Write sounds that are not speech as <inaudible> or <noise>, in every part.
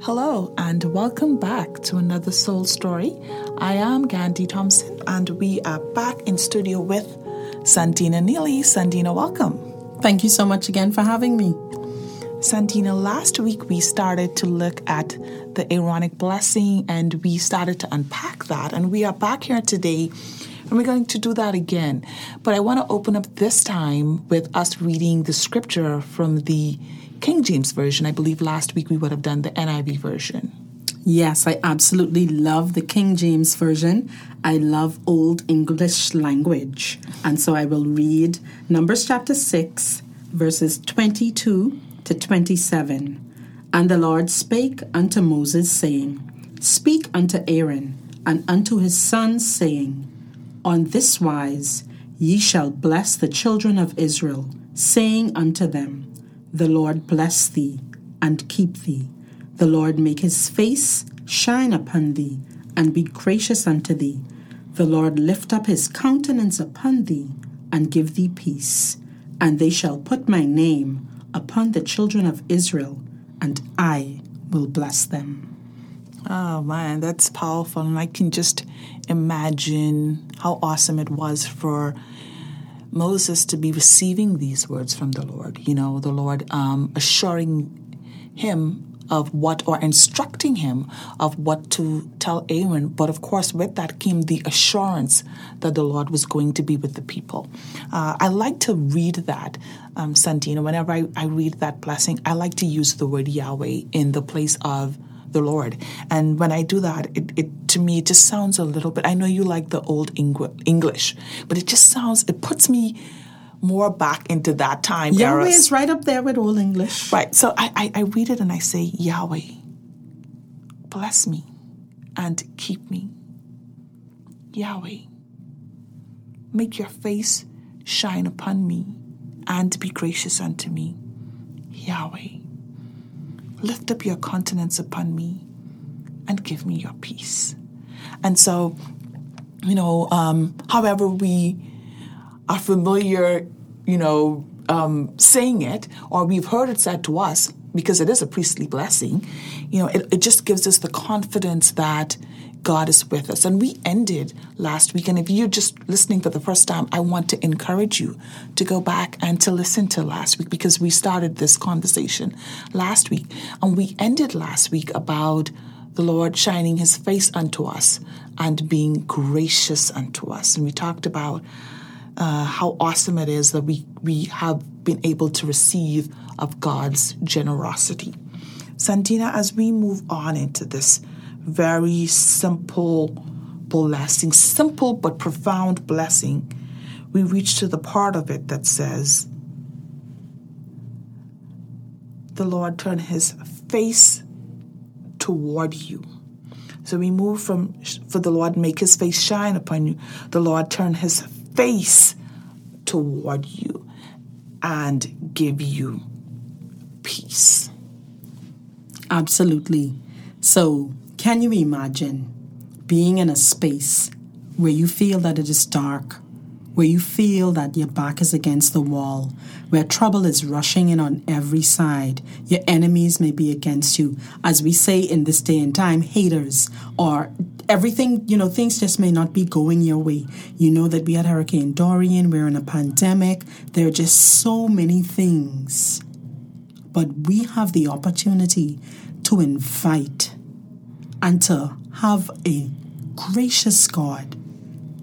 Hello, and welcome back to another Soul Story. I am Ghandi Thompson, and we are back in studio with Sandena Neely. Sandena, welcome. Thank you so much again for having me. Sandena, last week we started to look at the Aaronic blessing and we started to unpack that. And we are back here today and we're going to do that again. But I want to open up this time with us reading the scripture from the King James Version. I believe last week we would have done the NIV version. Yes, I absolutely love the King James Version. I love Old English language. And so I will read Numbers chapter 6, verses 22 to 27. And the Lord spake unto Moses, saying, Speak unto Aaron and unto his sons, saying, On this wise ye shall bless the children of Israel, saying unto them, the Lord bless thee and keep thee. The Lord make his face shine upon thee and be gracious unto thee. The Lord lift up his countenance upon thee and give thee peace. And they shall put my name upon the children of Israel, and I will bless them. Oh man, that's powerful. And I can just imagine how awesome it was for Moses to be receiving these words from the Lord. You know, the Lord um, assuring him of what, or instructing him of what to tell Aaron. But of course, with that came the assurance that the Lord was going to be with the people. Uh, I like to read that, um, Sandena. Whenever I, I read that blessing, I like to use the word Yahweh in the place of the Lord. And when I do that, it, it to me it just sounds a little bit. I know you like the old English, but it just sounds. It puts me more back into that time. Yahweh is right up there with Old English. Right. So I, I, I read it and I say, Yahweh, bless me and keep me. Yahweh, make your face shine upon me and be gracious unto me. Yahweh, Lift up your countenance upon me and give me your peace. And so, you know, um, however we are familiar, you know, um, saying it, or we've heard it said to us, because it is a priestly blessing, you know, it, it just gives us the confidence that God is with us. And we ended last week. And if you're just listening for the first time, I want to encourage you to go back and to listen to last week because we started this conversation last week. And we ended last week about the Lord shining his face unto us and being gracious unto us. And we talked about uh, how awesome it is that we, we have been able to receive of God's generosity. Sandena, as we move on into this very simple blessing, simple but profound blessing, we reach to the part of it that says, The Lord turn his face toward you. So we move from, for the Lord make his face shine upon you. The Lord turn his face toward you and give you peace. Absolutely. So can you imagine being in a space where you feel that it is dark, where you feel that your back is against the wall, where trouble is rushing in on every side, your enemies may be against you, as we say in this day and time, haters, or everything, you know, things just may not be going your way. You know that we had Hurricane Dorian, we're in a pandemic, there are just so many things. But we have the opportunity to invite and to have a gracious God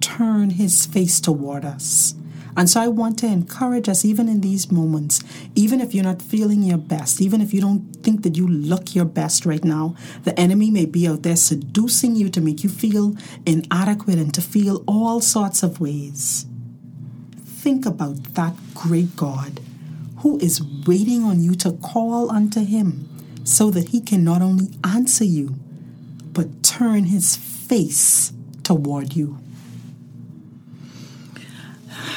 turn his face toward us. And so I want to encourage us, even in these moments, even if you're not feeling your best, even if you don't think that you look your best right now, the enemy may be out there seducing you to make you feel inadequate and to feel all sorts of ways. Think about that great God who is waiting on you to call unto him so that he can not only answer you, but turn his face toward you.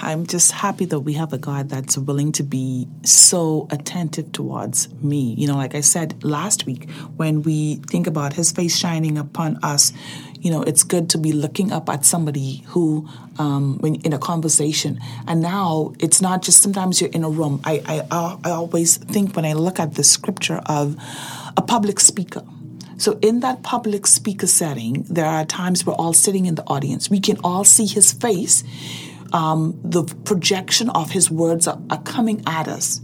I'm just happy that we have a God that's willing to be so attentive towards me. You know, like I said last week, when we think about his face shining upon us, you know, it's good to be looking up at somebody who, um, when in a conversation. And now it's not just sometimes you're in a room. I, I, I always think when I look at the scripture of a public speaker So, in that public speaker setting, there are times we're all sitting in the audience. We can all see his face. Um, the projection of his words are, are coming at us.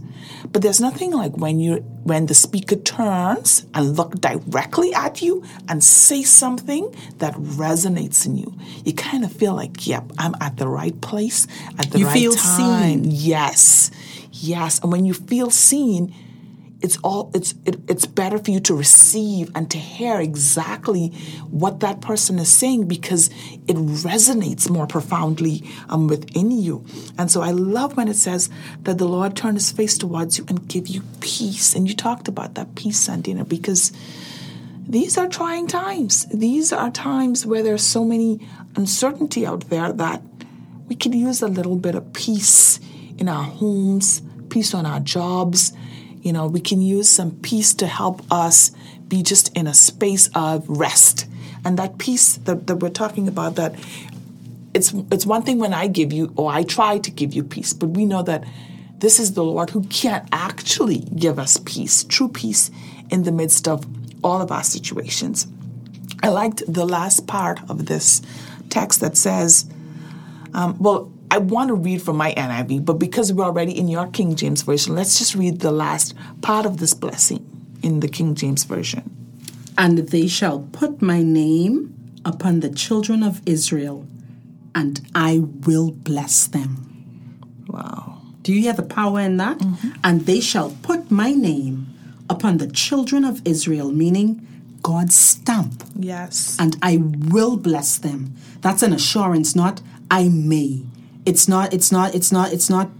But there's nothing like when you when the speaker turns and look directly at you and say something that resonates in you. You kind of feel like, yep, I'm at the right place at the You right feel time. seen. Yes. Yes. And when you feel seen, it's all it's it, it's better for you to receive and to hear exactly what that person is saying because it resonates more profoundly um, within you. And so i love when it says that the lord turned his face towards you and give you peace. And you talked about that peace sandena because these are trying times. These are times where there's so many uncertainty out there that we could use a little bit of peace in our homes peace on our jobs you know, we can use some peace to help us be just in a space of rest. And that peace that, that we're talking about, that it's it's one thing when I give you or I try to give you peace, but we know that this is the Lord who can't actually give us peace, true peace in the midst of all of our situations. I liked the last part of this text that says, um, well, I want to read from my NIV, but because we're already in your King James Version, let's just read the last part of this blessing in the King James Version. And they shall put my name upon the children of Israel, and I will bless them. Wow. Do you hear the power in that? Mm-hmm. And they shall put my name upon the children of Israel, meaning God's stamp, Yes. and I will bless them. That's an assurance, not I may. It's not, it's not, it's not, it's not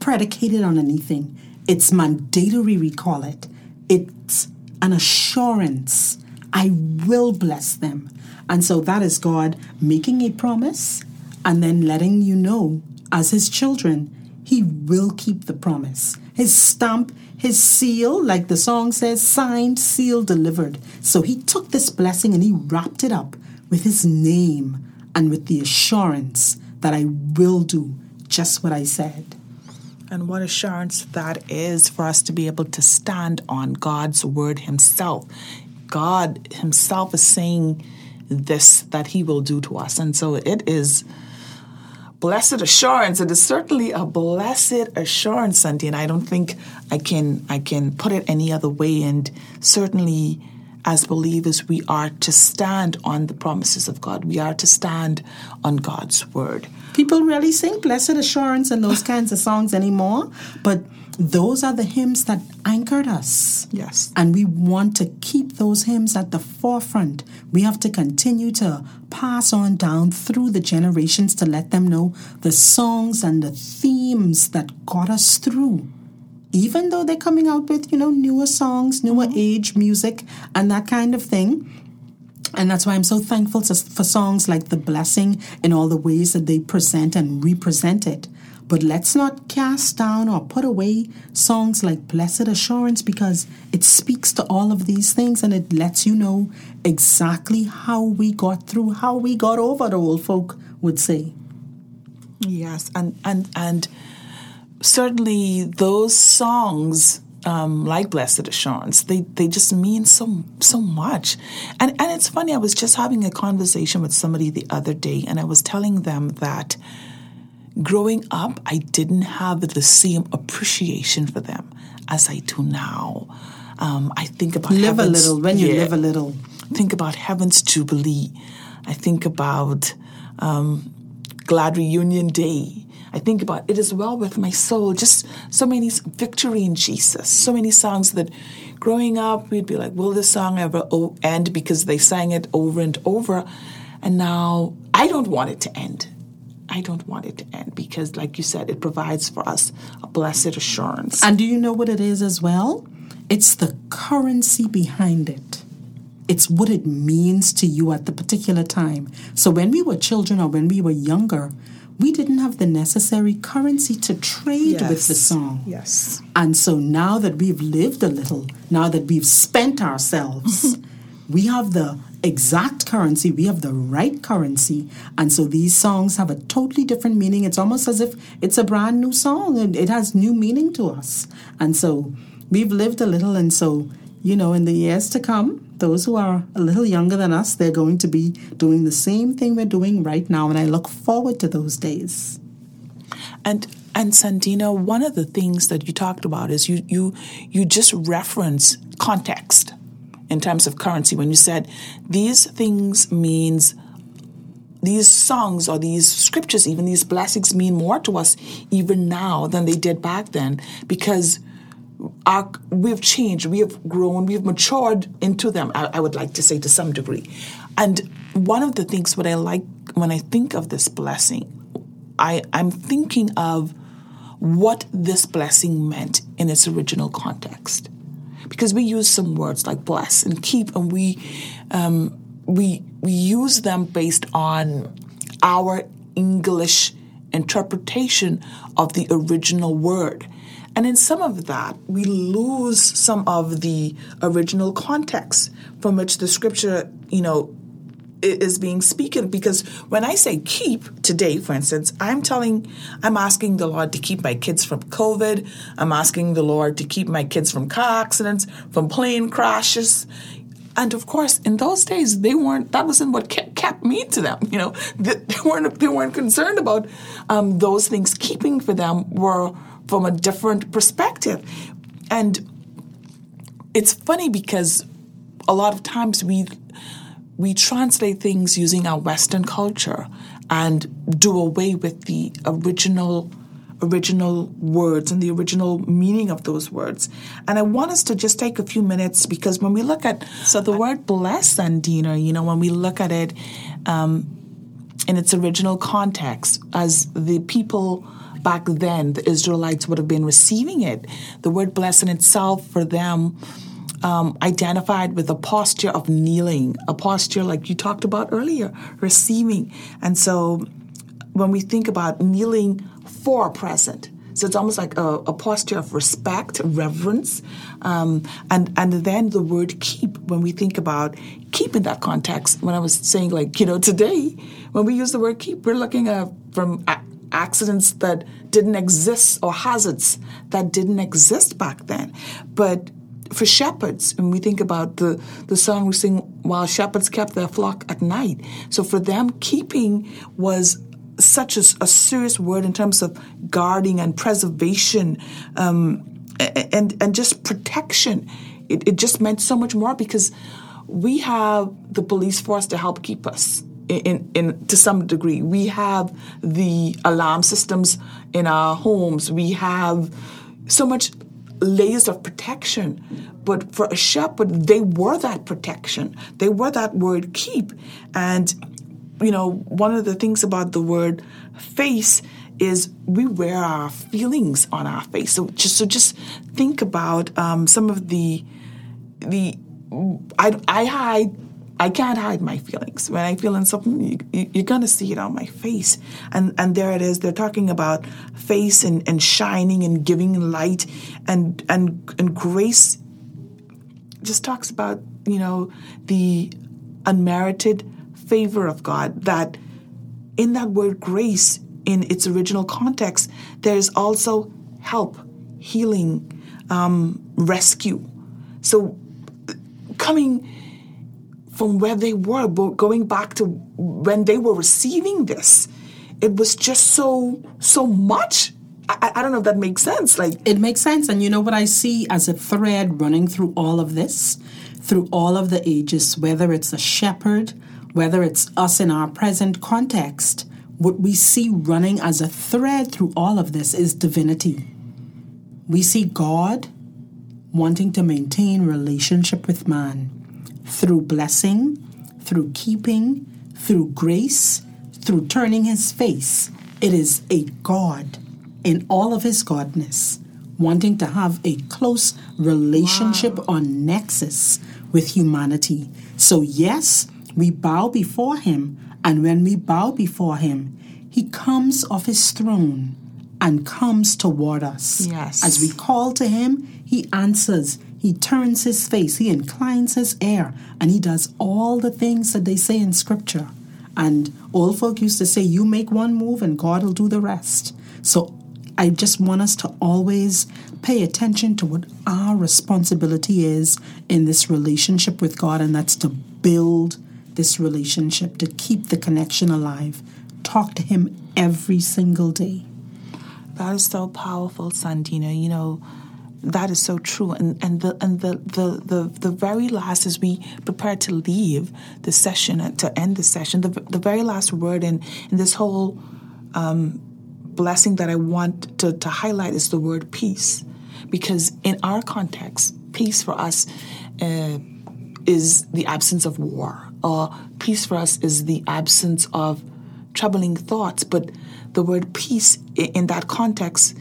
predicated on anything. It's mandatory, we call it. It's an assurance. I will bless them. And so that is God making a promise and then letting you know, as His children, He will keep the promise. His stamp, His seal, like the song says, signed, sealed, delivered. So He took this blessing and He wrapped it up with His name and with the assurance that I will do just what I said. And what assurance that is for us to be able to stand on God's word Himself. God Himself is saying this that He will do to us. And so it is blessed assurance. It is certainly a blessed assurance, Sandy, and I don't think I can I can put it any other way. And certainly as believers we are to stand on the promises of God. We are to stand on God's word. People really sing Blessed Assurance and those kinds of songs anymore, but those are the hymns that anchored us. Yes. And we want to keep those hymns at the forefront. We have to continue to pass on down through the generations to let them know the songs and the themes that got us through. Even though they're coming out with, you know, newer songs, newer mm-hmm. age music, and that kind of thing. And that's why I'm so thankful to, for songs like The Blessing in all the ways that they present and represent it. But let's not cast down or put away songs like Blessed Assurance because it speaks to all of these things and it lets you know exactly how we got through, how we got over, the old folk would say. Yes, and and and certainly those songs um, like Blessed Assurance, they, they just mean so so much. And and it's funny, I was just having a conversation with somebody the other day and I was telling them that growing up I didn't have the same appreciation for them as I do now. Um, I think about Live a little when you yeah. live a little. think about Heaven's Jubilee. I think about um, Glad Reunion Day. I think about It Is Well With My Soul. Just so many victory in Jesus. So many songs that growing up, we'd be like, will this song ever end? Because they sang it over and over. And now I don't want it to end. I don't want it to end because, like you said, it provides for us a blessed assurance. And do you know what it is as well? It's the currency behind it. It's what it means to you at the particular time. So when we were children or when we were younger, we didn't have the necessary currency to trade with the song. Yes. And so now that we've lived a little, now that we've spent ourselves, <laughs> we have the exact currency, we have the right currency. And so these songs have a totally different meaning. It's almost as if it's a brand new song and it has new meaning to us. And so we've lived a little. And so, you know, in the years to come, those who are a little younger than us, they're going to be doing the same thing we're doing right now. And I look forward to those days. And and Sandena, one of the things that you talked about is you you you just reference context in terms of currency when you said these things means these songs or these scriptures, even these blessings, mean more to us even now than they did back then because we've changed, we have grown, we've matured into them, I, I would like to say to some degree. And one of the things what I like when I think of this blessing, I, I'm thinking of what this blessing meant in its original context. Because we use some words like bless and keep, and we um, we we use them based on our English interpretation of the original word. And in some of that, we lose some of the original context from which the scripture, you know, is being spoken because when I say keep today, for instance, I'm telling, I'm asking the Lord to keep my kids from COVID. I'm asking the Lord to keep my kids from car accidents, from plane crashes. And of course, in those days, they weren't. That wasn't what kept, me to them. You know, they weren't. They weren't concerned about um, those things. Keeping for them were from a different perspective, and it's funny because a lot of times we we translate things using our Western culture and do away with the original original words and the original meaning of those words. And I want us to just take a few minutes because when we look at so the word bless Sandena, you know, when we look at it um, in its original context, as the people back then, the Israelites would have been receiving it, the word bless in itself for them um, identified with a posture of kneeling, a posture like you talked about earlier, receiving. And so when we think about kneeling for a present, so it's almost like a, a posture of respect, reverence, um, and and then the word keep. When we think about keep in that context, when I was saying like you know today, when we use the word keep, we're looking at from accidents that didn't exist or hazards that didn't exist back then, but for shepherds, and we think about the, the song we sing, while shepherds kept their flock at night. So for them, keeping was such a, a serious word in terms of guarding and preservation um, and, and just protection. It, it just meant so much more because we have the police force to help keep us. In, in to some degree, we have the alarm systems in our homes. We have so much layers of protection. But for a shepherd, they were that protection. They were that word keep. And, you know, one of the things about the word face is we wear our feelings on our face. So just so just think about um, some of the the I, I hide I can't hide my feelings. When I feel in something, you, are to see it on my face. And and there it is. They're talking about face and, and shining and giving light and and and grace. Just talks about you know the unmerited favor of God. That in that word grace, in its original context, there's also help, healing, um, rescue. So coming from where they were, going back to when they were receiving this, it was just so so much. I, I don't know if that makes sense. Like it makes sense, and you know what I see as a thread running through all of this, through all of the ages, whether it's a shepherd, whether it's us in our present context, what we see running as a thread through all of this is divinity. We see God wanting to maintain relationship with man through blessing, through keeping, through grace, through turning his face. It is a God in all of his godness, wanting to have a close relationship wow. or nexus with humanity. So, yes, we bow before him, and when we bow before him, he comes off his throne and comes toward us. Yes. As we call to him, he answers. He turns his face, he inclines his ear, and he does all the things that they say in scripture. And old folk used to say, You make one move and God will do the rest. So I just want us to always pay attention to what our responsibility is in this relationship with God, and that's to build this relationship, to keep the connection alive. Talk to Him every single day. That is so powerful, Sandena. You know, that is so true. And and the and the the the, the very last as we prepare to leave the session uh, to end the session, the the very last word in in this whole um, blessing that I want to, to highlight is the word peace. Because in our context, peace for us uh, is the absence of war. Or peace for us is the absence of troubling thoughts. But the word peace in that context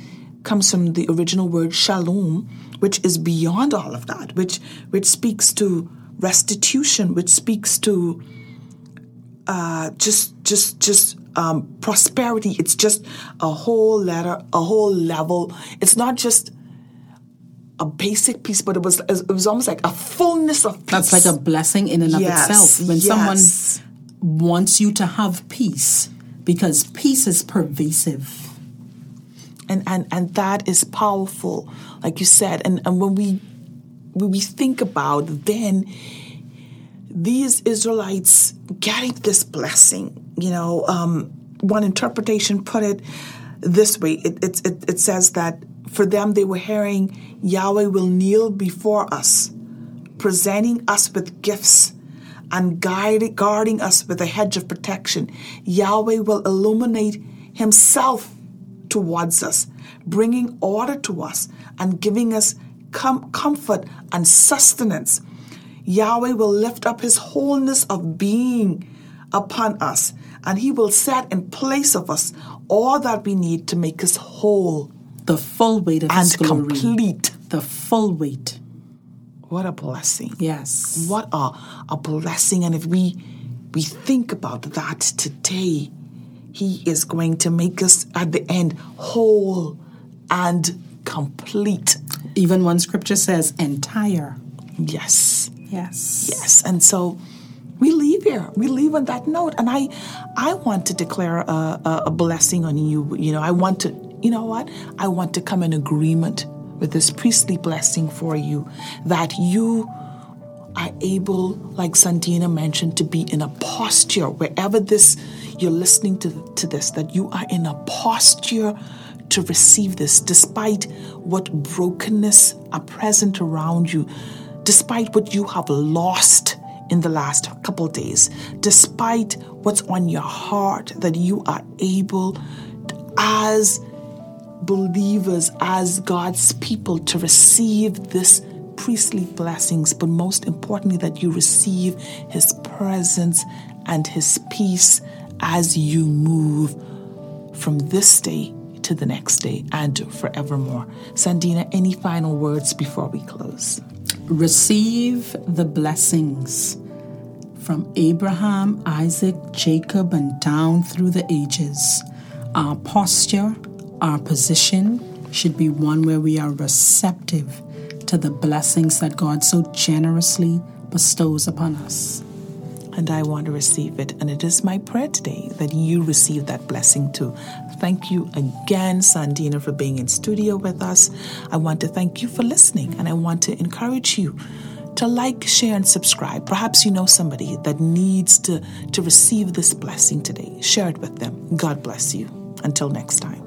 comes from the original word shalom, which is beyond all of that, which which speaks to restitution, which speaks to uh, just just just um, prosperity. It's just a whole letter, a whole level. It's not just a basic peace, but it was it was almost like a fullness of peace. That's like a blessing in and of Yes, itself. When yes. someone wants you to have peace, because peace is pervasive. And and and that is powerful like you said and and when we when we think about then these israelites getting this blessing you know um, one interpretation put it this way it, it, it, it says that for them they were hearing yahweh will kneel before us presenting us with gifts and guarding us with a hedge of protection. Yahweh will illuminate Himself towards us, bringing order to us and giving us com- comfort and sustenance. Yahweh will lift up His wholeness of being upon us, and He will set in place of us all that we need to make us whole The full weight of and His glory. complete. The full weight. What a blessing. Yes. What a, a blessing. And if we we think about that today, he is going to make us at the end whole and complete. Even one scripture says entire. Yes. Yes. Yes. And so we leave here. We leave on that note. And I I want to declare a, a, a blessing on you. You know, I want to, you know what? I want to come in agreement with this priestly blessing for you that you are able, like Sandena mentioned, to be in a posture wherever this you're listening to, to this, that you are in a posture to receive this, despite what brokenness are present around you, despite what you have lost in the last couple days, despite what's on your heart, that you are able, as believers, as God's people, to receive this priestly blessings, but most importantly, that you receive His presence and His peace as you move from this day to the next day and forevermore. Sandena, any final words before we close? Receive the blessings from Abraham, Isaac, Jacob, and down through the ages. Our posture, our position should be one where we are receptive to the blessings that God so generously bestows upon us. And I want to receive it. And it is my prayer today that you receive that blessing too. Thank you again, Sandena, for being in studio with us. I want to thank you for listening, and I want to encourage you to like, share, and subscribe. Perhaps you know somebody that needs to, to receive this blessing today. Share it with them. God bless you. Until next time.